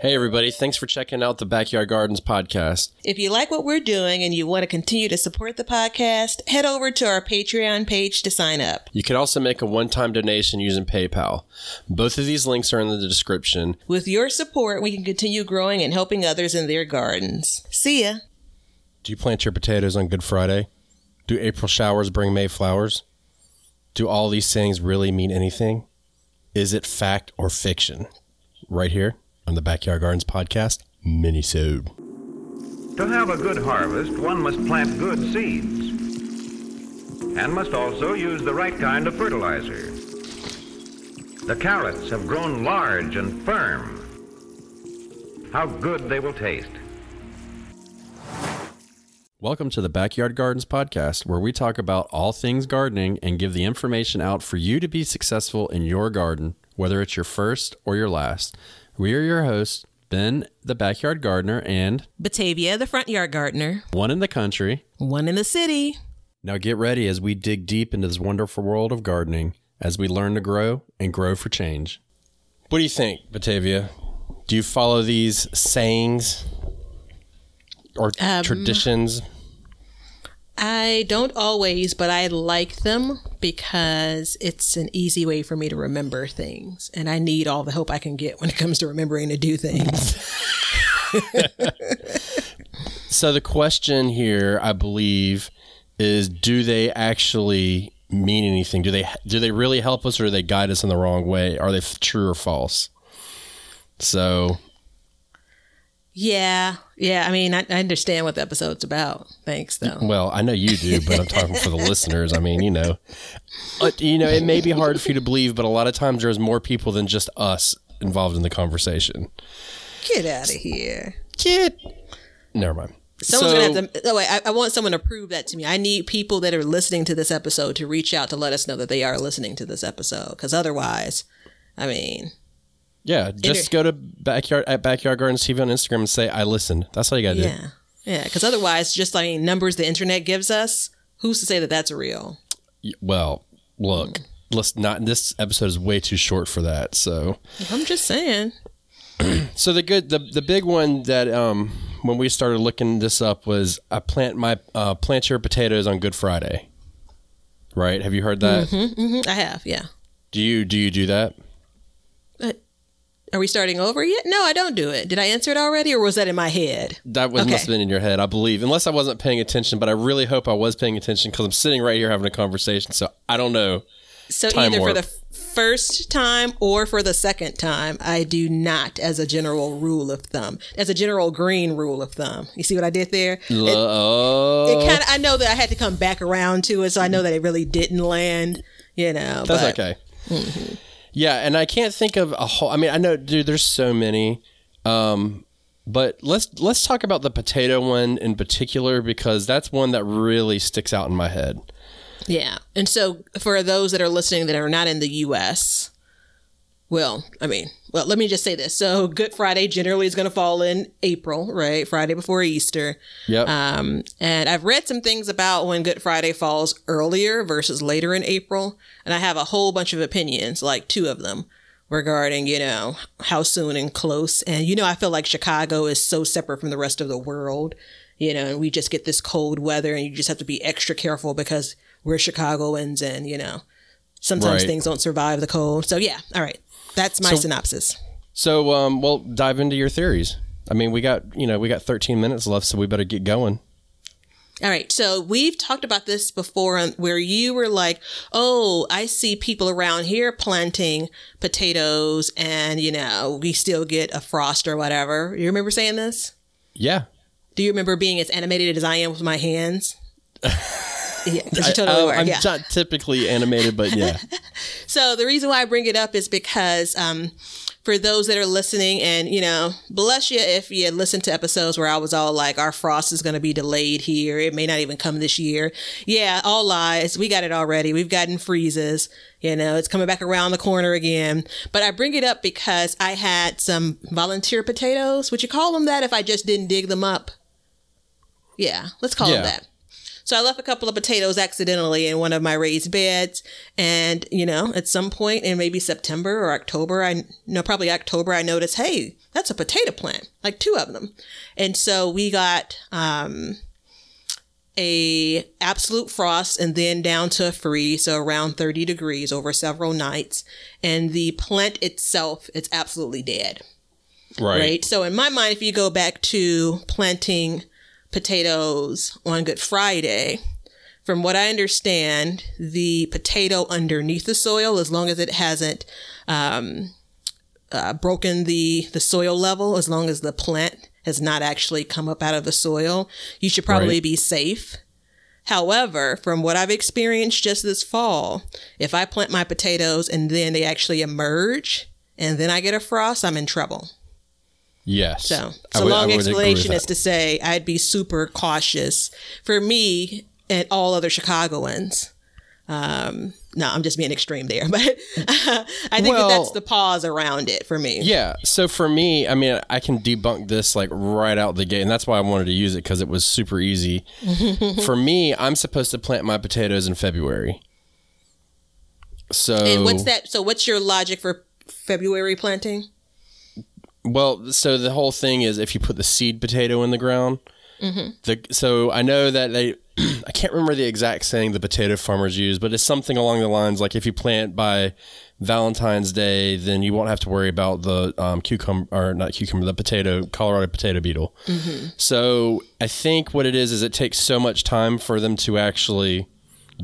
Hey, everybody. Thanks for checking out the Backyard Gardens podcast. If you like what we're doing and you want to continue to support the podcast, head over to our Patreon page to sign up. You can also make a one time donation using PayPal. Both of these links are in the description. With your support, we can continue growing and helping others in their gardens. See ya. Do you plant your potatoes on Good Friday? Do April showers bring May flowers? Do all these things really mean anything? Is it fact or fiction? Right here on the Backyard Gardens podcast, minisode. To have a good harvest, one must plant good seeds and must also use the right kind of fertilizer. The carrots have grown large and firm. How good they will taste. Welcome to the Backyard Gardens podcast, where we talk about all things gardening and give the information out for you to be successful in your garden, whether it's your first or your last. We are your hosts, Ben, the backyard gardener, and Batavia, the front yard gardener. one in the country. One in the city. Now get ready as we dig deep into this wonderful world of gardening as we learn to grow and grow for change. What do you think, Batavia? Do you follow these sayings or Um, traditions? I don't always, but I like them because it's an easy way for me to remember things. And I need all the help I can get when it comes to remembering to do things. So the question here, I believe, is do they actually mean anything? Do they do they really help us or do they guide us in the wrong way? Are they f- true or false? So yeah. Yeah. I mean, I, I understand what the episode's about. Thanks, though. Well, I know you do, but I'm talking for the listeners. I mean, you know, uh, you know, it may be hard for you to believe, but a lot of times there's more people than just us involved in the conversation. Get out of here. Get. never mind. Someone's So- gonna have to. Oh wait, I, I want someone to prove that to me. I need people that are listening to this episode to reach out to let us know that they are listening to this episode. Because otherwise, I mean, Yeah, just go to backyard at backyard gardens TV on Instagram and say I listened. That's all you gotta do. yeah, yeah. Because otherwise, just I mean, numbers the internet gives us. Who's to say that that's real? Well, look, let's not. This episode is way too short for that. So, I'm just saying. so the good, the the big one that um when we started looking this up was I plant my uh, plant your potatoes on Good Friday. Right? Have you heard that? hmm I have. Yeah. Do you do you do that? Are we starting over yet? No, I don't do it. Did I answer it already, or was that in my head? That was Okay. must have been in your head, I believe. Unless I wasn't paying attention, but I really hope I was paying attention because I'm sitting right here having a conversation. So I don't know. So Time either for the first time or for the second time, I do not, as a general rule of thumb, as a general green rule of thumb. You see what I did there? It, oh, it kind of. I know that I had to come back around to it, so I know that it really didn't land. You know, That's but okay. Mm-hmm. Yeah, and I can't think of a whole. I mean, I know, dude. There's so many, um, but let's let's talk about the potato one in particular because that's one that really sticks out in my head. Yeah. And so for those that are listening that are not in the US, well, I mean, well, let me just say this. So Good Friday generally is going to fall in April, right? Friday before Easter. Yep. Um, and I've read some things about when Good Friday falls earlier versus later in April. And I have a whole bunch of opinions, like two of them regarding, you know, how soon and close. And, you know, I feel like Chicago is so separate from the rest of the world, you know, and we just get this cold weather and you just have to be extra careful because we're Chicagoans and, you know, sometimes Right. things don't survive the cold. So, yeah. All right. That's my So- synopsis. so, um, well, dive into your theories. I mean, we got you know we got 13 minutes left, so we better get going. All right. So we've talked about this before where you were like, oh, I see people around here planting potatoes and, you know, we still get a frost or whatever. You remember saying this? Yeah. Do you remember being as animated as I am with my hands? yeah, you totally I, were. am yeah. not typically animated, but yeah. So the reason why I bring it up is because um, for those that are listening, and you know, bless you if you listen to episodes where I was all like, "Our frost is going to be delayed here. It may not even come this year." Yeah, all lies. We got it already. We've gotten freezes. You know, it's coming back around the corner again. But I bring it up because I had some volunteer potatoes. Would you call them that if I just didn't dig them up? Yeah, let's call Yeah. them that. So I left a couple of potatoes accidentally in one of my raised beds. And, you know, at some point in maybe September or October, I know probably October, I noticed, hey, that's a potato plant, like two of them. And so we got, um, a absolute frost and then down to a freeze, so around 30 degrees over several nights. And the plant itself, it's absolutely dead. Right. Right. So in my mind, if you go back to planting potatoes on Good Friday, from what I understand, the potato underneath the soil, as long as it hasn't um, uh, broken the the soil level, as long as the plant has not actually come up out of the soil, you should probably Right. be safe. However, from what I've experienced just this fall, if I plant my potatoes and then they actually emerge and then I get a frost, I'm in trouble. Yes. So, I so would- long would agree with explanation is to say I'd be super cautious for me and all other Chicagoans. Um, no, I'm just being extreme there, but I think Well- that that's the pause around it for me. Yeah. So for me, I mean, I can debunk this like right out the gate, and that's why I wanted to use it because it was super easy. for me, I'm supposed to plant my potatoes in February. So And what's that? So, what's your logic for February planting? Well, so the whole thing is if you put the seed potato in the ground, mm-hmm. the so I know that they I can't remember the exact saying the potato farmers use, but it's something along the lines like if you plant by Valentine's Day, then you won't have to worry about the um, cucumber or not cucumber, the potato Colorado potato beetle. Mm-hmm. So I think what it is is it takes so much time for them to actually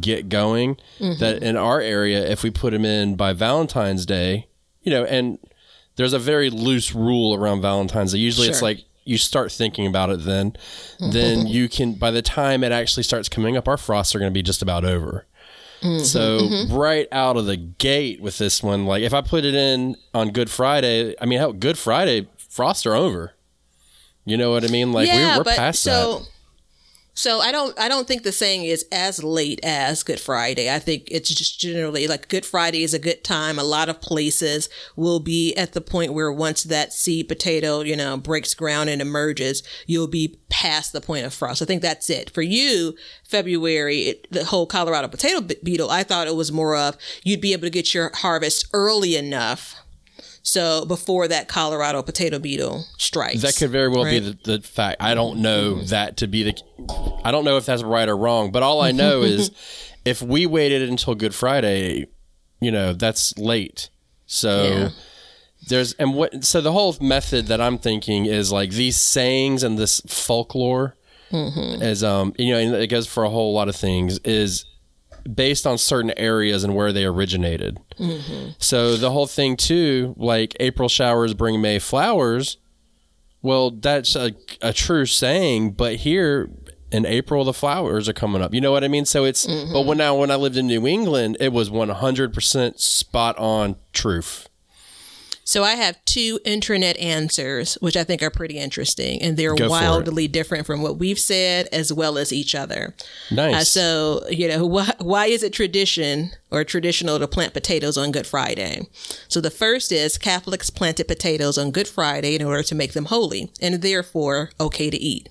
get going mm-hmm. that in our area, if we put them in by Valentine's Day, you know, and there's a very loose rule around Valentine's Day. Usually it's like you start thinking about it then, then mm-hmm. you can, by the time it actually starts coming up, our frosts are going to be just about over. Mm-hmm. So mm-hmm. right out of the gate with this one, like if I put it in on Good Friday, I mean, how Good Friday frosts are over. You know what I mean? Like we're, we're past so, that. So I don't I don't think the saying is as late as Good Friday. I think it's just generally like Good Friday is a good time. A lot of places will be at the point where once that seed potato, you know, breaks ground and emerges, you'll be past the point of frost. I think that's it. For you, February, it, the whole Colorado potato beetle, I thought it was more of you'd be able to get your harvest early enough. So before that Colorado potato beetle strikes. That could very well be the, the fact. I don't know that to be the. I don't know if that's right or wrong, but all I know is if we waited until Good Friday, you know, that's late. So Yeah. there's and what so the whole method that I'm thinking is like these sayings and this folklore as um you know and it goes for a whole lot of things is based on certain areas and where they originated. Mm-hmm. So the whole thing too, like April showers bring May flowers. Well, that's a, a true saying, but here in April the flowers are coming up. You know what I mean? So it's but mm-hmm. when now when I lived in New England, it was one hundred percent spot on truth. So I have two internet answers, which I think are pretty interesting, and they're Go wildly different from what we've said as well as each other. Nice. Uh, so you know, why, why is it tradition or traditional to plant potatoes on Good Friday? So the first is Catholics planted potatoes on Good Friday in order to make them holy and therefore okay to eat.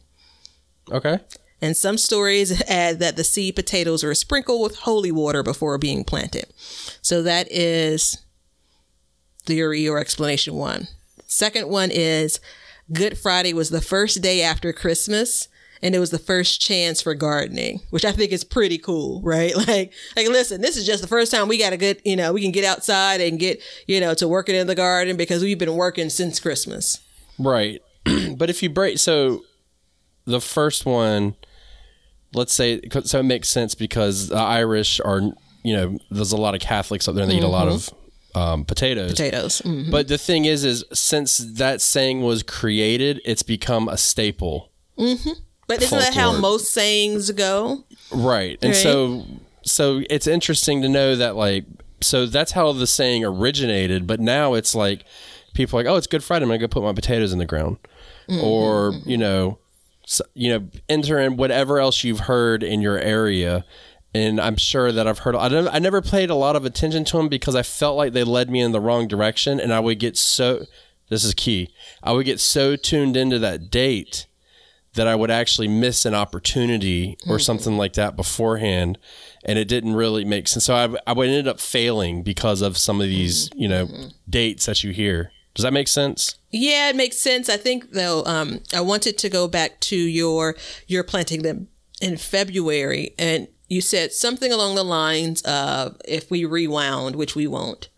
okay. And some stories add that the seed potatoes were sprinkled with holy water before being planted. So that is theory or explanation one. Second one is Good Friday was the first day after Christmas and it was the first chance for gardening, which I think is pretty cool, right? Like like listen, this is just the first time we got a good, you know, we can get outside and get, you know, to working in the garden because we've been working since Christmas. Right. but if you break, so the first one, let's say, so it makes sense because the Irish are, you know, there's a lot of Catholics up there and they eat a lot mm-hmm. of um, potatoes. Potatoes. Mhm. But the thing is, is since that saying was created, it's become a staple. But isn't that how most sayings go? Right. And Right. so so it's interesting to know that like so that's how the saying originated, but now it's like people are like, "Oh, it's Good Friday, I'm going to go put my potatoes in the ground." Or, you know, so, you know, enter in whatever else you've heard in your area. And I'm sure that I've heard I, don't, I never paid a lot of attention to them because I felt like they led me in the wrong direction and I would get so this is key. I would get so tuned into that date that I would actually miss an opportunity or mm-hmm. something like that beforehand, and it didn't really make sense. So I, I would end up failing because of some of these, mm-hmm. you know, mm-hmm. dates that you hear. Does that make sense? Yeah, it makes sense. I think though, um, I wanted to go back to your your planting them in February, and you said something along the lines of if we rewound, which we won't.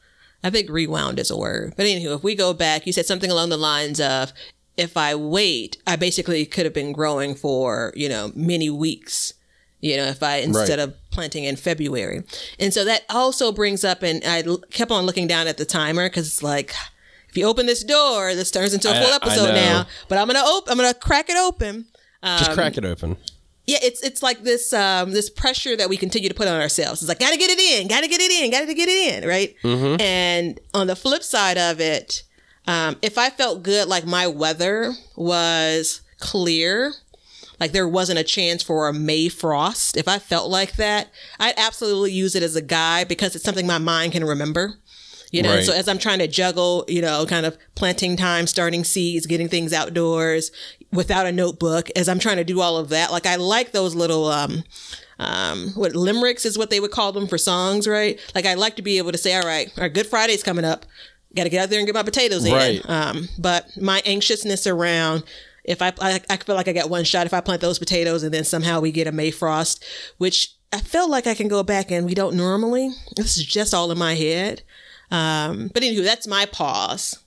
I think rewound is a word, but anywho, if we go back, you said something along the lines of if I wait, I basically could have been growing for you know many weeks. You know, if I instead Right. of planting in February, and so that also brings up, and I l- kept on looking down at the timer because it's like if you open this door, this turns into a full I episode know. now. But I'm gonna open. I'm gonna crack it open. Just um, crack it open. Yeah, it's it's like this um this pressure that we continue to put on ourselves. It's like gotta get it in, gotta get it in, gotta get it in, right? And on the flip side of it, um, if I felt good, like my weather was clear, like there wasn't a chance for a May frost. If I felt like that, I'd absolutely use it as a guide because it's something my mind can remember. You know, Right. so as I'm trying to juggle, you know, kind of planting time, starting seeds, getting things outdoors without a notebook, as I'm trying to do all of that, like I like those little, um, um, what limericks is what they would call them for songs, right? Like I like to be able to say, all right, our Good Friday's coming up. Got to get out there and get my potatoes Right. in. Um, but my anxiousness around if I, I I feel like I got one shot if I plant those potatoes and then somehow we get a May frost, which I feel like I can go back and we don't normally. This is just all in my head. Um, but anywho, that's my pause.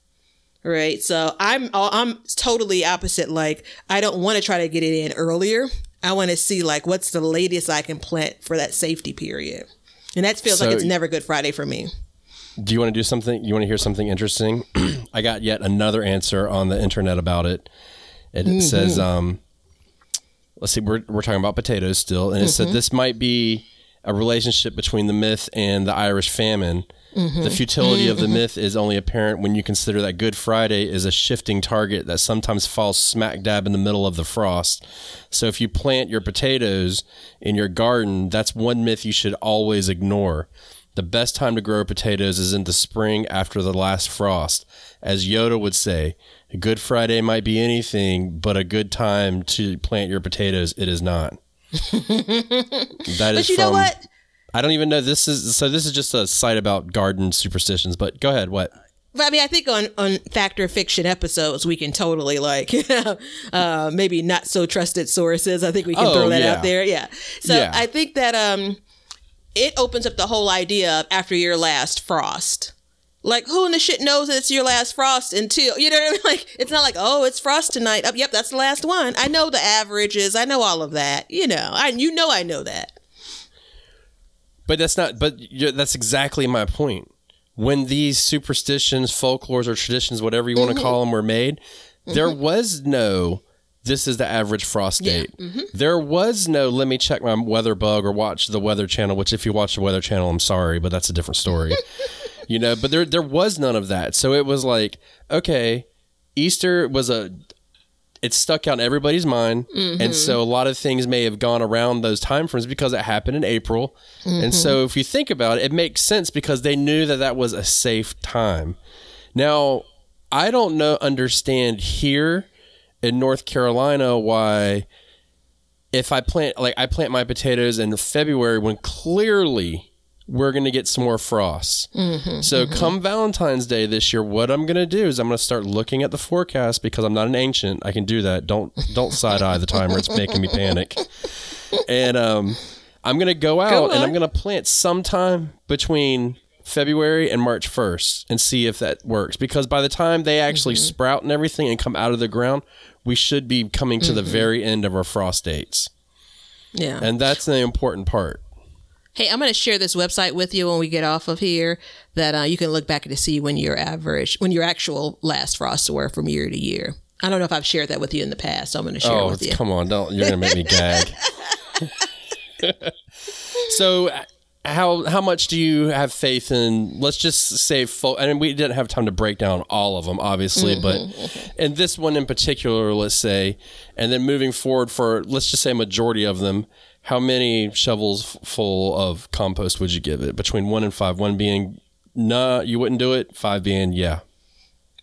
Right. So I'm I'm totally opposite. Like I don't want to try to get it in earlier. I want to see like what's the latest I can plant for that safety period. And that feels like it's never Good Friday for me. Do you want to do something? You want to hear something interesting? I got yet another answer on the internet about it. It says, um, let's see, we're, we're talking about potatoes still. And it said this might be a relationship between the myth and the Irish famine. Mm-hmm. The futility of the mm-hmm. myth is only apparent when you consider that Good Friday is a shifting target that sometimes falls smack dab in the middle of the frost. So if you plant your potatoes in your garden, that's one myth you should always ignore. The best time to grow potatoes is in the spring after the last frost. As Yoda would say, Good Friday might be anything, but a good time to plant your potatoes, it is not. that is But you know what? I don't even know. This is so. This is just a site about garden superstitions. But go ahead. What? But I mean, I think on on fact or fiction episodes, we can totally like, you know, uh, maybe not so trusted sources. I think we can Oh, throw that yeah. out there. Yeah. So Yeah. I think that um, it opens up the whole idea of after your last frost. Like who in the shit knows that it's your last frost until you know what I mean? Like it's not like oh it's frost tonight. Oh, yep, that's the last one. I know the averages. I know all of that. You know, I you know I know that. But that's not. But that's exactly my point. When these superstitions, folklores, or traditions, whatever you want to mm-hmm. call them, were made, mm-hmm. there was no. This is the average frost date. Mm-hmm. There was no. Let me check my weather bug or watch the Weather Channel. Which, if you watch the Weather Channel, I'm sorry, but that's a different story. you know, but there there was none of that. So it was like, okay, Easter was a it stuck out in everybody's mind. And mm-hmm. so a lot of things may have gone around those time frames because it happened in april. And so mm-hmm. if you think about it it makes sense because they knew that that was a safe time. Now i don't know understand here in north carolina why if i plant like i plant my potatoes in february when clearly we're going to get some more frosts. Mm-hmm, so mm-hmm. come Valentine's Day this year, what I'm going to do is I'm going to start looking at the forecast because I'm not an ancient. I can do that. Don't don't side eye the timer. It's making me panic. And um, I'm going to go out and I'm going to plant sometime between February and March 1st and see if that works. Because by the time they actually mm-hmm. sprout and everything and come out of the ground, we should be coming to the very end of our frost dates. Yeah. And that's the important part. Hey, I'm going to share this website with you when we get off of here that uh, you can look back to see when your average, when your actual last frosts were from year to year. I don't know if I've shared that with you in the past, so I'm going to share it Oh, with you. come on! Don't you're gonna make me gag. so, how how much do you have faith in? Let's just say, full I mean, we didn't have time to break down all of them, obviously, Mm-hmm, but in this one in particular, let's say, and then moving forward for let's just say majority of them. How many shovels full of compost would you give it? Between one and five. One being, nah, you wouldn't do it. Five being, yeah,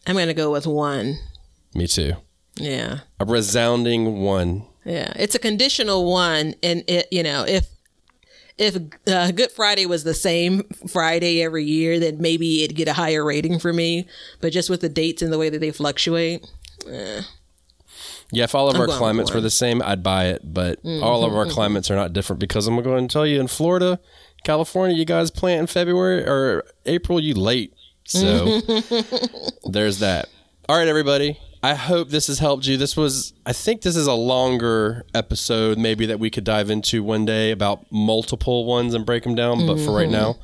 I'm going to go with one. me too. Yeah. A resounding one. Yeah. It's a conditional one. And it, you know, if, if uh, Good Friday was the same Friday every year, then maybe it'd get a higher rating for me. But just with the dates and the way that they fluctuate, eh. Yeah, if all of I'm our climates were the same, I'd buy it. But mm, all of mm, our mm, climates are not different because I'm going to go ahead and tell you in Florida, California, you guys plant in February or April, you late. So there's that. All right, everybody. I hope this has helped you. This was, I think this is a longer episode, maybe that we could dive into one day about multiple ones and break them down. But for right mm-hmm. now,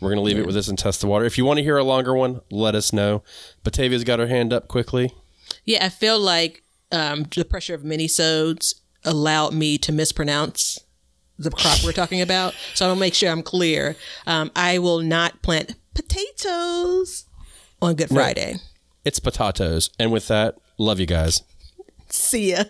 we're going to leave it with this and test the water. If you want to hear a longer one, let us know. Batavia's got her hand up quickly. Yeah, I feel like um, the pressure of mini minisodes allowed me to mispronounce the crop we're talking about. So I want to make sure I'm clear. Um, I will not plant potatoes on Good Friday. It's potatoes. And with that, love you guys. See ya.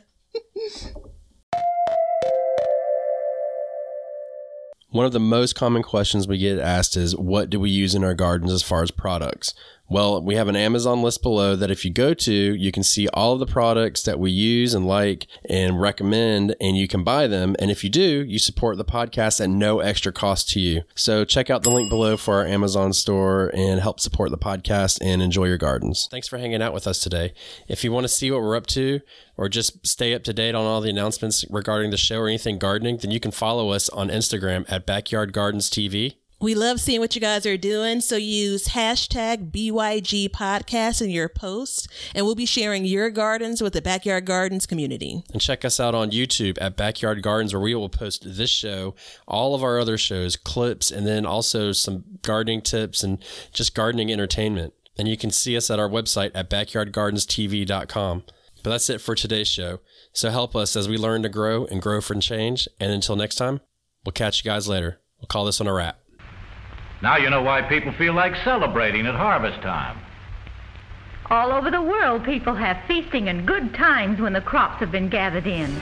One of the most common questions we get asked is what do we use in our gardens as far as products? Well, we have an Amazon list below that if you go to, you can see all of the products that we use and like and recommend, and you can buy them. And if you do, you support the podcast at no extra cost to you. So check out the link below for our Amazon store and help support the podcast and enjoy your gardens. Thanks for hanging out with us today. If you want to see what we're up to or just stay up to date on all the announcements regarding the show or anything gardening, then you can follow us on Instagram at Backyard Gardens TV. We love seeing what you guys are doing. So use hashtag BYG podcast in your posts, and we'll be sharing your gardens with the Backyard Gardens community. And check us out on YouTube at Backyard Gardens, where we will post this show, all of our other shows, clips, and then also some gardening tips and just gardening entertainment. And you can see us at our website at backyardgardenstv.com. But that's it for today's show. So help us as we learn to grow and grow for change. And until next time, we'll catch you guys later. We'll call this one a wrap. Now you know why people feel like celebrating at harvest time. All over the world, people have feasting and good times when the crops have been gathered in.